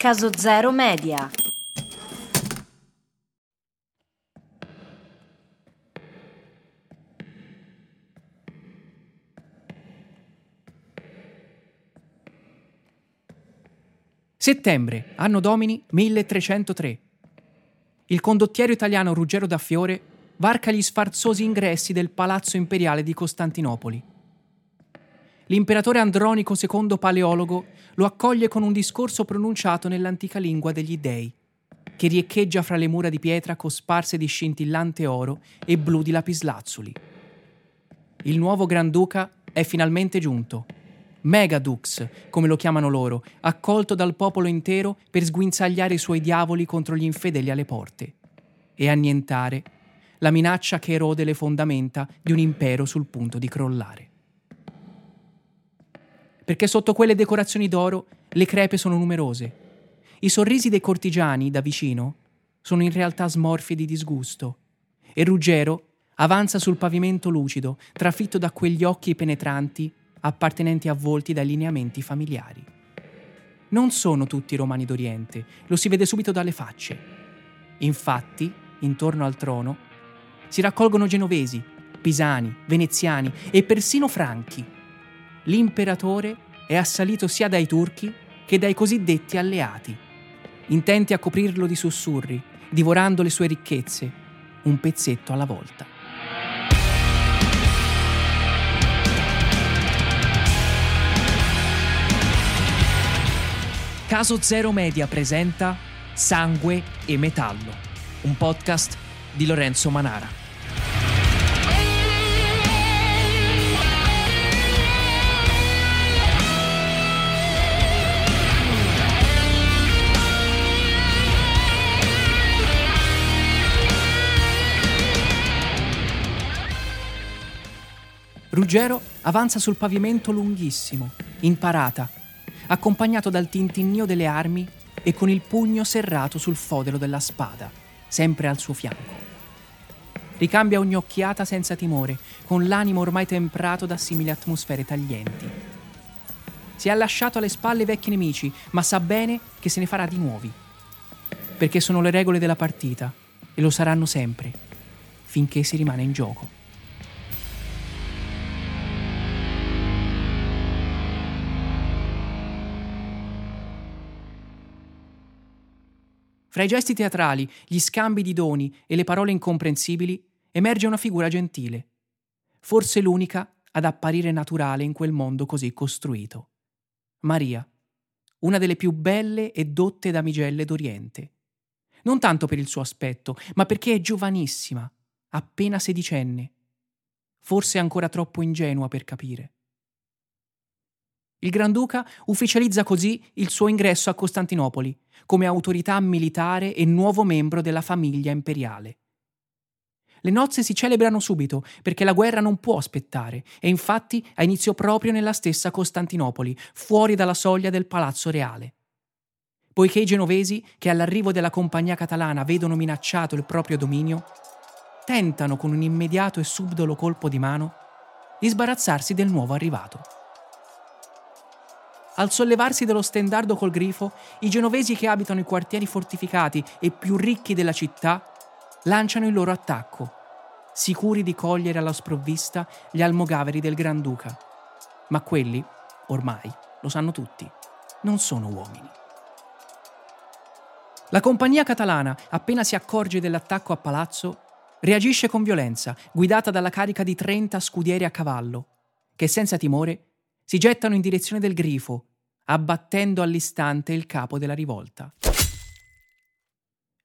Caso Zero Media. Settembre, anno domini 1303. Il condottiero italiano Ruggero da Fiore varca gli sfarzosi ingressi del Palazzo Imperiale di Costantinopoli. L'imperatore Andronico II Paleologo lo accoglie con un discorso pronunciato nell'antica lingua degli dei, che riecheggia fra le mura di pietra cosparse di scintillante oro e blu di lapislazzuli. Il nuovo Granduca è finalmente giunto. Megadux, come lo chiamano loro, accolto dal popolo intero per sguinzagliare i suoi diavoli contro gli infedeli alle porte e annientare la minaccia che erode le fondamenta di un impero sul punto di crollare. Perché sotto quelle decorazioni d'oro le crepe sono numerose. I sorrisi dei cortigiani da vicino sono in realtà smorfie di disgusto e Ruggero avanza sul pavimento lucido, trafitto da quegli occhi penetranti appartenenti a volti dai lineamenti familiari. Non sono tutti romani d'Oriente, lo si vede subito dalle facce. Infatti, intorno al trono, si raccolgono genovesi, pisani, veneziani e persino franchi. L'imperatore è assalito sia dai turchi che dai cosiddetti alleati, intenti a coprirlo di sussurri, divorando le sue ricchezze, un pezzetto alla volta. Caso Zero Media presenta Sangue e Metallo, un podcast di Lorenzo Manara. Ruggero avanza sul pavimento lunghissimo, in parata, accompagnato dal tintinnio delle armi e con il pugno serrato sul fodero della spada, sempre al suo fianco. Ricambia ogni occhiata senza timore, con l'animo ormai temprato da simili atmosfere taglienti. Si è lasciato alle spalle i vecchi nemici, ma sa bene che se ne farà di nuovi. Perché sono le regole della partita e lo saranno sempre, finché si rimane in gioco. Fra i gesti teatrali, gli scambi di doni e le parole incomprensibili emerge una figura gentile, forse l'unica ad apparire naturale in quel mondo così costruito. Maria, una delle più belle e dotte damigelle d'Oriente. Non tanto per il suo aspetto, ma perché è giovanissima, appena sedicenne, forse ancora troppo ingenua per capire. Il Granduca ufficializza così il suo ingresso a Costantinopoli come autorità militare e nuovo membro della famiglia imperiale. Le nozze si celebrano subito perché la guerra non può aspettare e infatti ha inizio proprio nella stessa Costantinopoli, fuori dalla soglia del palazzo reale. Poiché i genovesi, che all'arrivo della compagnia catalana vedono minacciato il proprio dominio, tentano con un immediato e subdolo colpo di mano di sbarazzarsi del nuovo arrivato. Al sollevarsi dello stendardo col grifo, i genovesi che abitano i quartieri fortificati e più ricchi della città lanciano il loro attacco, sicuri di cogliere alla sprovvista gli almogaveri del Granduca. Ma quelli, ormai, lo sanno tutti, non sono uomini. La compagnia catalana, appena si accorge dell'attacco a palazzo, reagisce con violenza, guidata dalla carica di 30 scudieri a cavallo, che senza timore si gettano in direzione del grifo, abbattendo all'istante il capo della rivolta.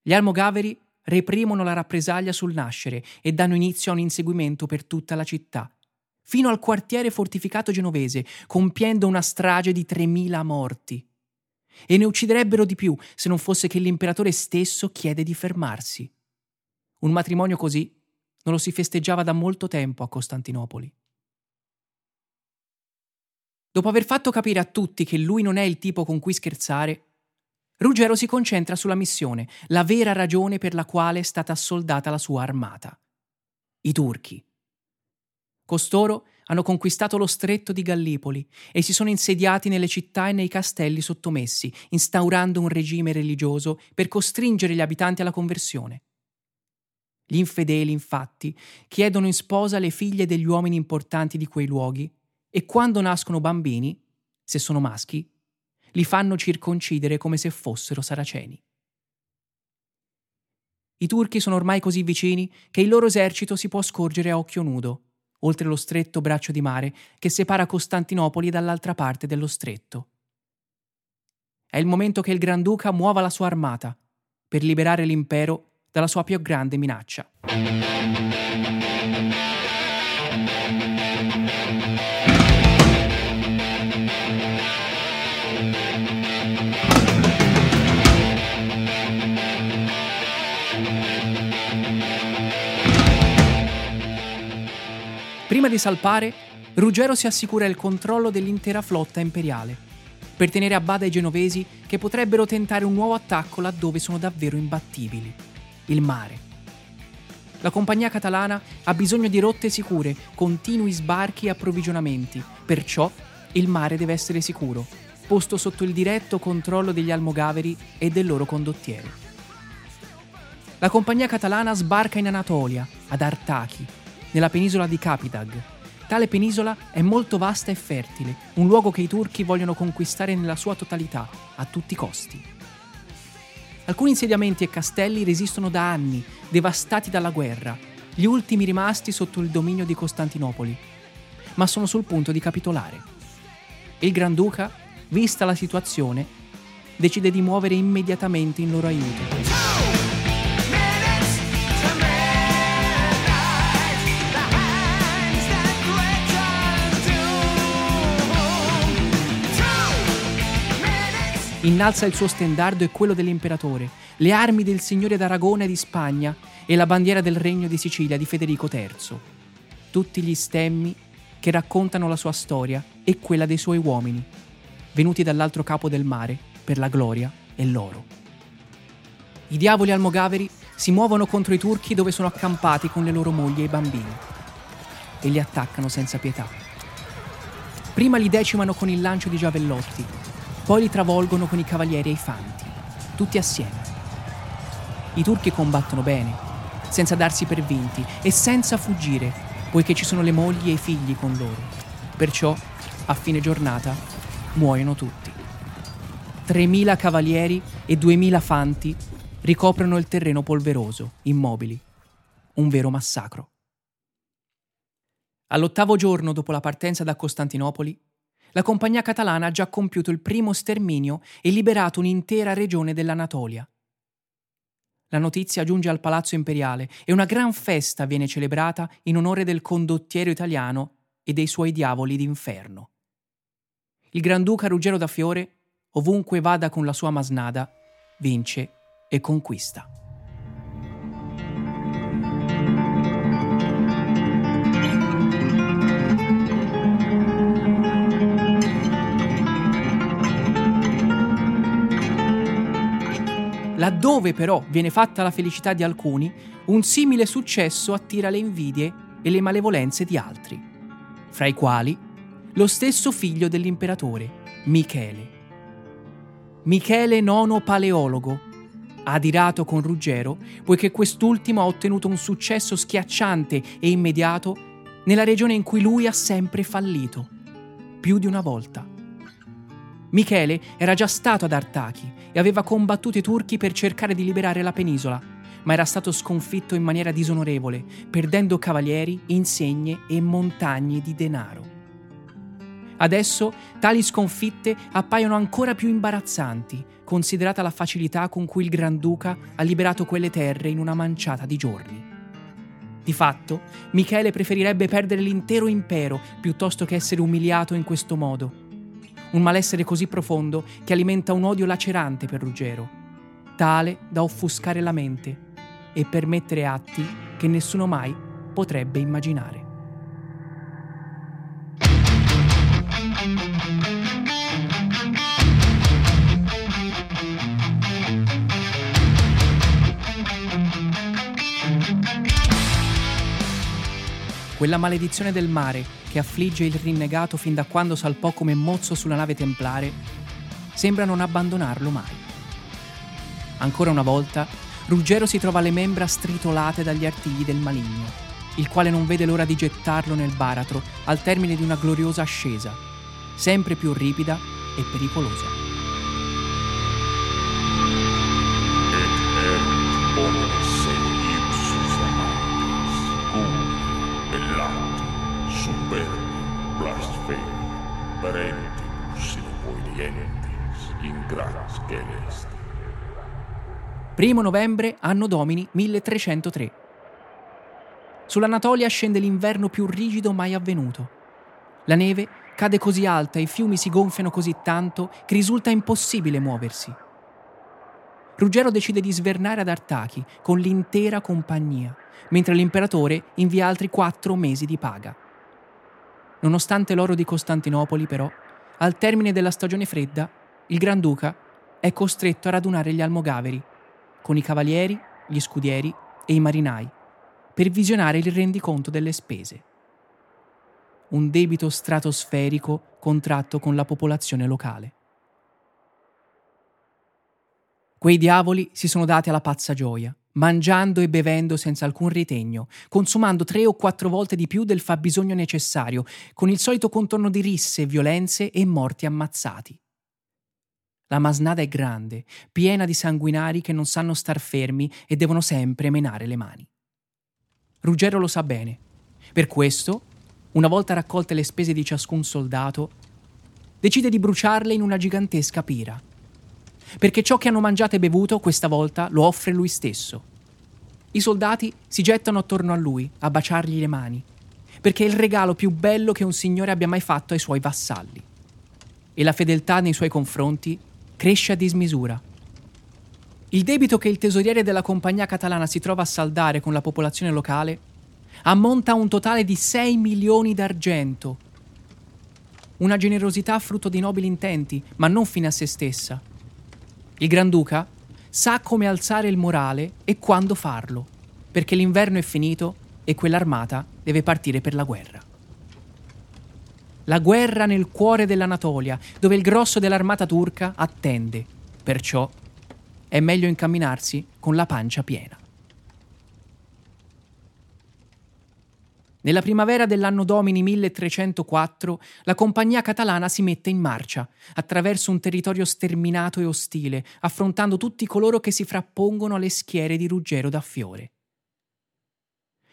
Gli almogaveri reprimono la rappresaglia sul nascere e danno inizio a un inseguimento per tutta la città, fino al quartiere fortificato genovese, compiendo una strage di 3.000 morti. E ne ucciderebbero di più se non fosse che l'imperatore stesso chiede di fermarsi. Un matrimonio così non lo si festeggiava da molto tempo a Costantinopoli. Dopo aver fatto capire a tutti che lui non è il tipo con cui scherzare, Ruggero si concentra sulla missione, la vera ragione per la quale è stata assoldata la sua armata. I turchi. Costoro hanno conquistato lo stretto di Gallipoli e si sono insediati nelle città e nei castelli sottomessi, instaurando un regime religioso per costringere gli abitanti alla conversione. Gli infedeli, infatti, chiedono in sposa le figlie degli uomini importanti di quei luoghi e quando nascono bambini, se sono maschi, li fanno circoncidere come se fossero saraceni. I turchi sono ormai così vicini che il loro esercito si può scorgere a occhio nudo oltre lo stretto braccio di mare che separa Costantinopoli dall'altra parte dello stretto. È il momento che il Granduca muova la sua armata per liberare l'impero dalla sua più grande minaccia. Di salpare, Ruggero si assicura il controllo dell'intera flotta imperiale, per tenere a bada i genovesi che potrebbero tentare un nuovo attacco laddove sono davvero imbattibili, il mare. La compagnia catalana ha bisogno di rotte sicure, continui sbarchi e approvvigionamenti, perciò il mare deve essere sicuro, posto sotto il diretto controllo degli almogaveri e del loro condottiero. La compagnia catalana sbarca in Anatolia, ad Artachi, nella penisola di Kapidag. Tale penisola è molto vasta e fertile, un luogo che i turchi vogliono conquistare nella sua totalità, a tutti i costi. Alcuni insediamenti e castelli resistono da anni, devastati dalla guerra, gli ultimi rimasti sotto il dominio di Costantinopoli, ma sono sul punto di capitolare. Il Granduca, vista la situazione, decide di muovere immediatamente in loro aiuto. Innalza il suo stendardo e quello dell'imperatore, le armi del signore d'Aragona e di Spagna e la bandiera del regno di Sicilia di Federico III. Tutti gli stemmi che raccontano la sua storia e quella dei suoi uomini, venuti dall'altro capo del mare per la gloria e l'oro. I diavoli almogaveri si muovono contro i turchi dove sono accampati con le loro mogli e i bambini e li attaccano senza pietà. Prima li decimano con il lancio di giavellotti, poi li travolgono con i cavalieri e i fanti, tutti assieme. I turchi combattono bene, senza darsi per vinti e senza fuggire, poiché ci sono le mogli e i figli con loro. Perciò, a fine giornata, muoiono tutti. 3.000 cavalieri e 2.000 fanti ricoprono il terreno polveroso, immobili. Un vero massacro. All'ottavo giorno dopo la partenza da Costantinopoli, la compagnia catalana ha già compiuto il primo sterminio e liberato un'intera regione dell'Anatolia. La notizia giunge al Palazzo Imperiale e una gran festa viene celebrata in onore del condottiero italiano e dei suoi diavoli d'inferno. Il Granduca Ruggero da Fiore, ovunque vada con la sua masnada, vince e conquista. Laddove però viene fatta la felicità di alcuni, un simile successo attira le invidie e le malevolenze di altri, fra i quali lo stesso figlio dell'imperatore, Michele. Michele IX Paleologo, adirato con Ruggero, poiché quest'ultimo ha ottenuto un successo schiacciante e immediato nella regione in cui lui ha sempre fallito, più di una volta. Michele era già stato ad Artachi e aveva combattuto i turchi per cercare di liberare la penisola, ma era stato sconfitto in maniera disonorevole, perdendo cavalieri, insegne e montagne di denaro. Adesso tali sconfitte appaiono ancora più imbarazzanti, considerata la facilità con cui il Granduca ha liberato quelle terre in una manciata di giorni. Di fatto, Michele preferirebbe perdere l'intero impero piuttosto che essere umiliato in questo modo un malessere così profondo che alimenta un odio lacerante per Ruggero, tale da offuscare la mente e permettere atti che nessuno mai potrebbe immaginare. quella maledizione del mare che affligge il rinnegato fin da quando salpò come mozzo sulla nave templare, sembra non abbandonarlo mai. Ancora una volta, Ruggero si trova le membra stritolate dagli artigli del maligno, il quale non vede l'ora di gettarlo nel baratro al termine di una gloriosa ascesa, sempre più ripida e pericolosa. Primo novembre, anno domini 1303. Sull'Anatolia scende l'inverno più rigido mai avvenuto. La neve cade così alta e i fiumi si gonfiano così tanto che risulta impossibile muoversi. Ruggero decide di svernare ad Artachi con l'intera compagnia, mentre l'imperatore invia altri quattro mesi di paga. Nonostante l'oro di Costantinopoli, però, al termine della stagione fredda, il Granduca è costretto a radunare gli almogaveri, con i cavalieri, gli scudieri e i marinai, per visionare il rendiconto delle spese. Un debito stratosferico contratto con la popolazione locale. Quei diavoli si sono dati alla pazza gioia, mangiando e bevendo senza alcun ritegno, consumando tre o quattro volte di più del fabbisogno necessario, con il solito contorno di risse, violenze e morti ammazzati. La masnada è grande, piena di sanguinari che non sanno star fermi e devono sempre menare le mani. Ruggero lo sa bene. Per questo, una volta raccolte le spese di ciascun soldato, decide di bruciarle in una gigantesca pira. Perché ciò che hanno mangiato e bevuto questa volta lo offre lui stesso. I soldati si gettano attorno a lui a baciargli le mani, perché è il regalo più bello che un signore abbia mai fatto ai suoi vassalli. E la fedeltà nei suoi confronti cresce a dismisura. Il debito che il tesoriere della compagnia catalana si trova a saldare con la popolazione locale ammonta a un totale di 6 milioni d'argento. Una generosità frutto di nobili intenti, ma non fine a se stessa. Il Granduca sa come alzare il morale e quando farlo, perché l'inverno è finito e quell'armata deve partire per la guerra la guerra nel cuore dell'Anatolia, dove il grosso dell'armata turca attende. Perciò è meglio incamminarsi con la pancia piena. Nella primavera dell'anno domini 1304 la compagnia catalana si mette in marcia, attraverso un territorio sterminato e ostile, affrontando tutti coloro che si frappongono alle schiere di Ruggero da Fiore.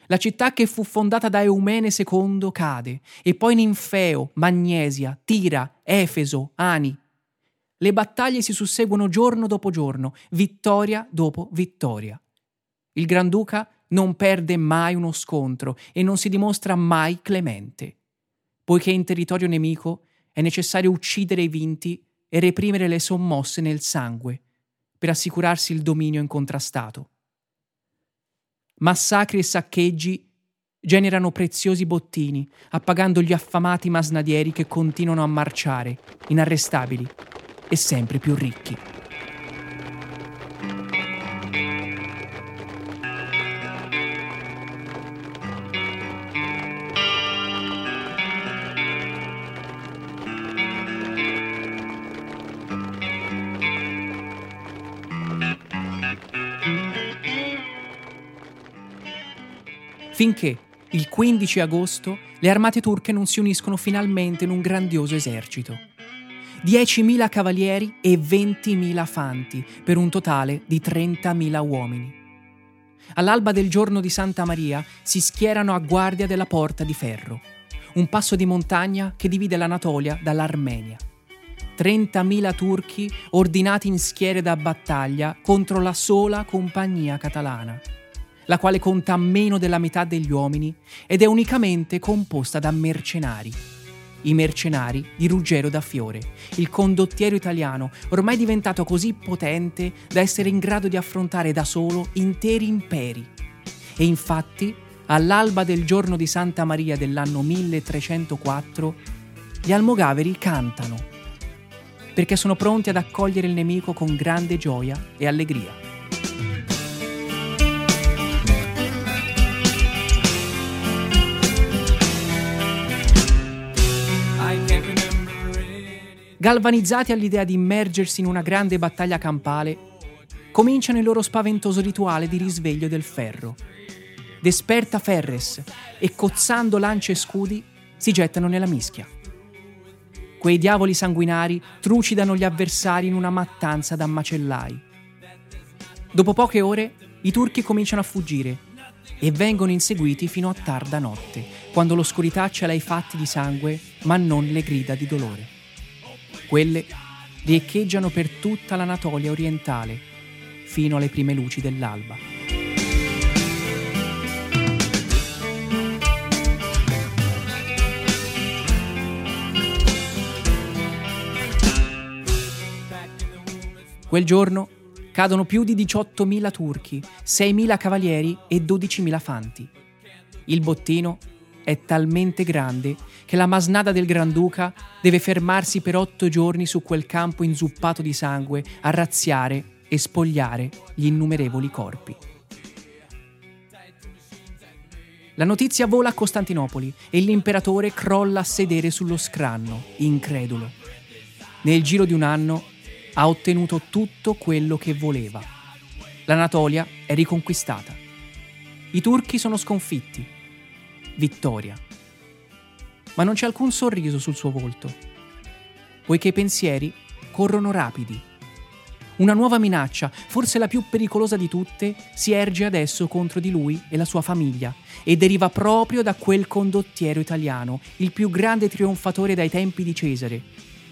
La città che fu fondata da Eumene II cade, e poi Ninfeo, Magnesia, Tira, Efeso, Ani. Le battaglie si susseguono giorno dopo giorno, vittoria dopo vittoria. Il Granduca non perde mai uno scontro e non si dimostra mai clemente. Poiché in territorio nemico è necessario uccidere i vinti e reprimere le sommosse nel sangue, per assicurarsi il dominio incontrastato massacri e saccheggi generano preziosi bottini, appagando gli affamati masnadieri che continuano a marciare, inarrestabili e sempre più ricchi. Finché il 15 agosto le armate turche non si uniscono finalmente in un grandioso esercito. 10.000 cavalieri e 20.000 fanti, per un totale di 30.000 uomini. All'alba del giorno di Santa Maria si schierano a guardia della Porta di Ferro, un passo di montagna che divide l'Anatolia dall'Armenia. 30.000 turchi ordinati in schiere da battaglia contro la sola compagnia catalana la quale conta meno della metà degli uomini ed è unicamente composta da mercenari. I mercenari di Ruggero da Fiore, il condottiero italiano, ormai diventato così potente da essere in grado di affrontare da solo interi imperi. E infatti, all'alba del giorno di Santa Maria dell'anno 1304, gli almogaveri cantano, perché sono pronti ad accogliere il nemico con grande gioia e allegria. Galvanizzati all'idea di immergersi in una grande battaglia campale, cominciano il loro spaventoso rituale di risveglio del ferro. Desperta Ferres e cozzando lance e scudi si gettano nella mischia. Quei diavoli sanguinari trucidano gli avversari in una mattanza da macellai. Dopo poche ore i turchi cominciano a fuggire e vengono inseguiti fino a tarda notte, quando l'oscurità cela i fatti di sangue, ma non le grida di dolore. Quelle riecheggiano per tutta l'Anatolia orientale, fino alle prime luci dell'alba. Quel giorno cadono più di 18.000 turchi, 6.000 cavalieri e 12.000 fanti. Il bottino è talmente grande che la masnada del Granduca deve fermarsi per otto giorni su quel campo inzuppato di sangue a razziare e spogliare gli innumerevoli corpi. La notizia vola a Costantinopoli e l'imperatore crolla a sedere sullo scranno, incredulo. Nel giro di un anno ha ottenuto tutto quello che voleva. L'Anatolia è riconquistata. I turchi sono sconfitti. Vittoria. Ma non c'è alcun sorriso sul suo volto, poiché i pensieri corrono rapidi. Una nuova minaccia, forse la più pericolosa di tutte, si erge adesso contro di lui e la sua famiglia e deriva proprio da quel condottiero italiano, il più grande trionfatore dai tempi di Cesare,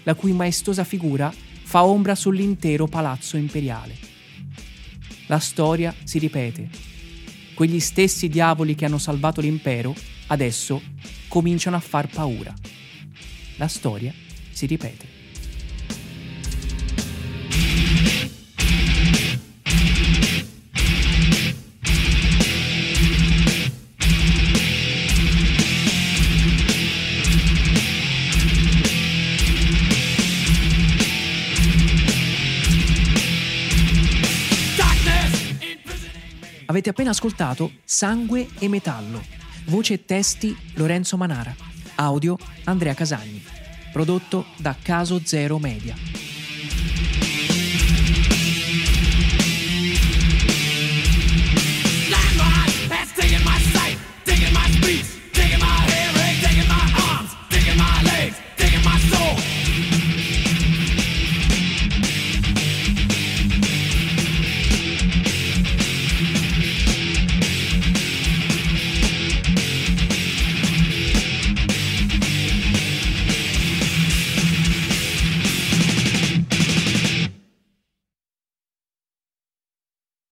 la cui maestosa figura fa ombra sull'intero palazzo imperiale. La storia si ripete. Quegli stessi diavoli che hanno salvato l'impero adesso cominciano a far paura. La storia si ripete. Avete appena ascoltato Sangue e Metallo. Voce e testi Lorenzo Manara. Audio Andrea Casagni. Prodotto da Caso Zero Media.